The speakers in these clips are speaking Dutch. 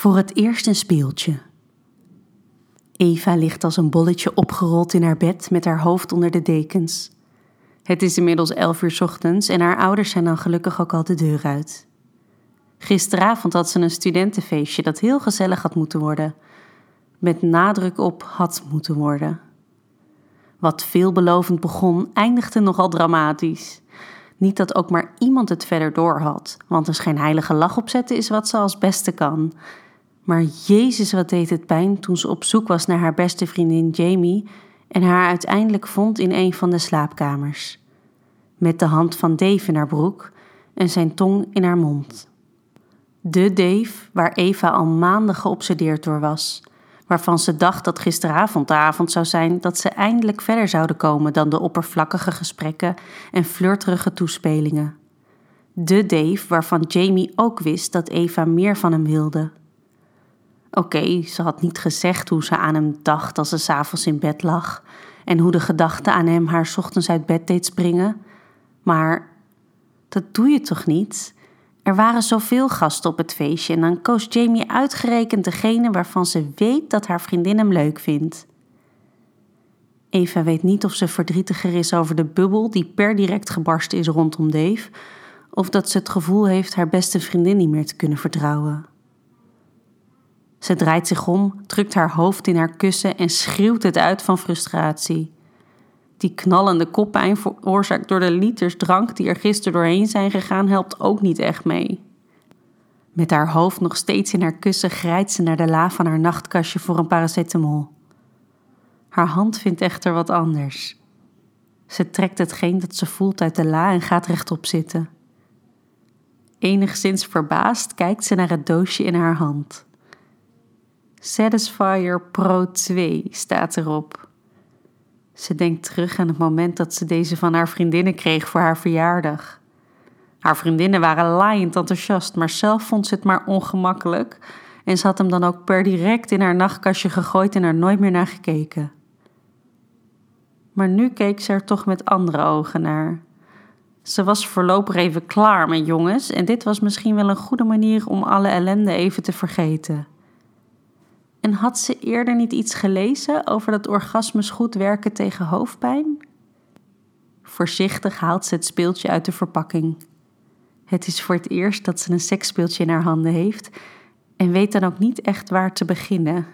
Voor het eerst een speeltje. Eva ligt als een bolletje opgerold in haar bed met haar hoofd onder de dekens. Het is inmiddels elf uur ochtends en haar ouders zijn dan gelukkig ook al de deur uit. Gisteravond had ze een studentenfeestje dat heel gezellig had moeten worden. Met nadruk op had moeten worden. Wat veelbelovend begon, eindigde nogal dramatisch. Niet dat ook maar iemand het verder door had, want een schijnheilige lach opzetten is wat ze als beste kan. Maar Jezus, wat deed het pijn toen ze op zoek was naar haar beste vriendin Jamie en haar uiteindelijk vond in een van de slaapkamers. Met de hand van Dave in haar broek en zijn tong in haar mond. De Dave waar Eva al maanden geobsedeerd door was, waarvan ze dacht dat gisteravond de avond zou zijn dat ze eindelijk verder zouden komen dan de oppervlakkige gesprekken en flirterige toespelingen. De Dave waarvan Jamie ook wist dat Eva meer van hem wilde. Oké, ze had niet gezegd hoe ze aan hem dacht als ze s'avonds in bed lag en hoe de gedachte aan hem haar ochtends uit bed deed springen, maar dat doe je toch niet? Er waren zoveel gasten op het feestje en dan koos Jamie uitgerekend degene waarvan ze weet dat haar vriendin hem leuk vindt. Eva weet niet of ze verdrietiger is over de bubbel die per direct gebarsten is rondom Dave, of dat ze het gevoel heeft haar beste vriendin niet meer te kunnen vertrouwen. Ze draait zich om, drukt haar hoofd in haar kussen en schreeuwt het uit van frustratie. Die knallende koppijn veroorzaakt door de liters drank die er gisteren doorheen zijn gegaan, helpt ook niet echt mee. Met haar hoofd nog steeds in haar kussen grijpt ze naar de la van haar nachtkastje voor een paracetamol. Haar hand vindt echter wat anders. Ze trekt hetgeen dat ze voelt uit de la en gaat rechtop zitten. Enigszins verbaasd kijkt ze naar het doosje in haar hand. Satisfyer Pro 2 staat erop. Ze denkt terug aan het moment dat ze deze van haar vriendinnen kreeg voor haar verjaardag. Haar vriendinnen waren laaiend enthousiast, maar zelf vond ze het maar ongemakkelijk en ze had hem dan ook per direct in haar nachtkastje gegooid en er nooit meer naar gekeken. Maar nu keek ze er toch met andere ogen naar. Ze was voorlopig even klaar met jongens en dit was misschien wel een goede manier om alle ellende even te vergeten. En had ze eerder niet iets gelezen over dat orgasmes goed werken tegen hoofdpijn? Voorzichtig haalt ze het speeltje uit de verpakking. Het is voor het eerst dat ze een seksspeeltje in haar handen heeft en weet dan ook niet echt waar te beginnen.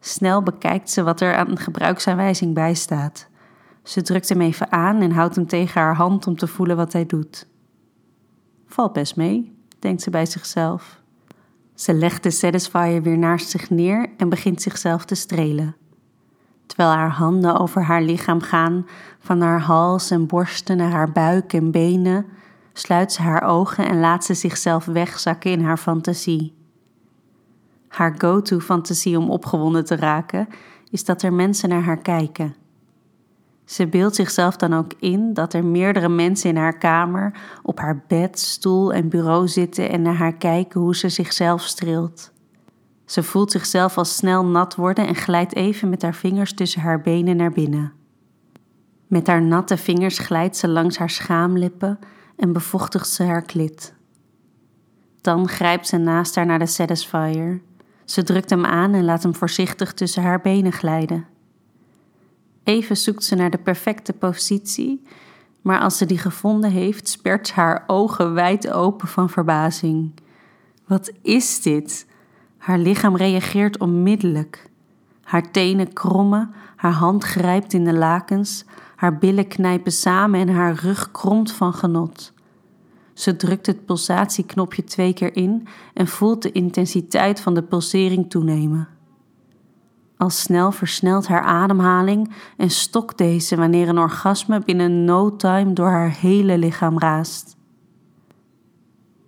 Snel bekijkt ze wat er aan een gebruiksaanwijzing bij staat. Ze drukt hem even aan en houdt hem tegen haar hand om te voelen wat hij doet. Valt best mee, denkt ze bij zichzelf. Ze legt de Satisfier weer naast zich neer en begint zichzelf te strelen. Terwijl haar handen over haar lichaam gaan, van haar hals en borsten naar haar buik en benen, sluit ze haar ogen en laat ze zichzelf wegzakken in haar fantasie. Haar go-to-fantasie om opgewonden te raken is dat er mensen naar haar kijken. Ze beeldt zichzelf dan ook in dat er meerdere mensen in haar kamer op haar bed, stoel en bureau zitten en naar haar kijken hoe ze zichzelf streelt. Ze voelt zichzelf al snel nat worden en glijdt even met haar vingers tussen haar benen naar binnen. Met haar natte vingers glijdt ze langs haar schaamlippen en bevochtigt ze haar klit. Dan grijpt ze naast haar naar de satisfier. Ze drukt hem aan en laat hem voorzichtig tussen haar benen glijden. Even zoekt ze naar de perfecte positie, maar als ze die gevonden heeft, spert ze haar ogen wijd open van verbazing. Wat is dit? Haar lichaam reageert onmiddellijk. Haar tenen krommen, haar hand grijpt in de lakens, haar billen knijpen samen en haar rug kromt van genot. Ze drukt het pulsatieknopje twee keer in en voelt de intensiteit van de pulsering toenemen. Al snel versnelt haar ademhaling en stokt deze wanneer een orgasme binnen no time door haar hele lichaam raast.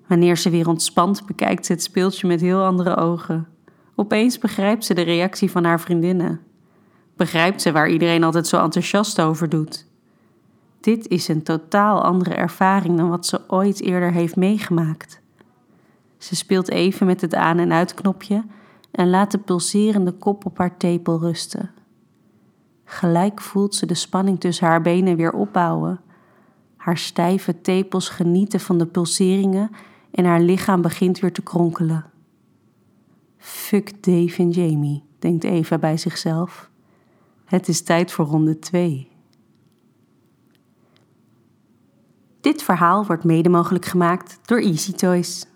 Wanneer ze weer ontspant, bekijkt ze het speeltje met heel andere ogen. Opeens begrijpt ze de reactie van haar vriendinnen. Begrijpt ze waar iedereen altijd zo enthousiast over doet. Dit is een totaal andere ervaring dan wat ze ooit eerder heeft meegemaakt. Ze speelt even met het aan- en uitknopje en laat de pulserende kop op haar tepel rusten. Gelijk voelt ze de spanning tussen haar benen weer opbouwen. Haar stijve tepels genieten van de pulseringen en haar lichaam begint weer te kronkelen. Fuck Dave en Jamie, denkt Eva bij zichzelf. Het is tijd voor ronde 2. Dit verhaal wordt mede mogelijk gemaakt door Easy Toys.